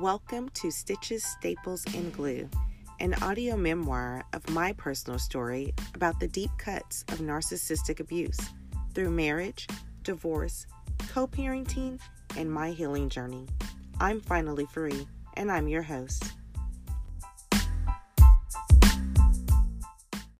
Welcome to Stitches, Staples, and Glue, an audio memoir of my personal story about the deep cuts of narcissistic abuse through marriage, divorce, co parenting, and my healing journey. I'm finally free, and I'm your host.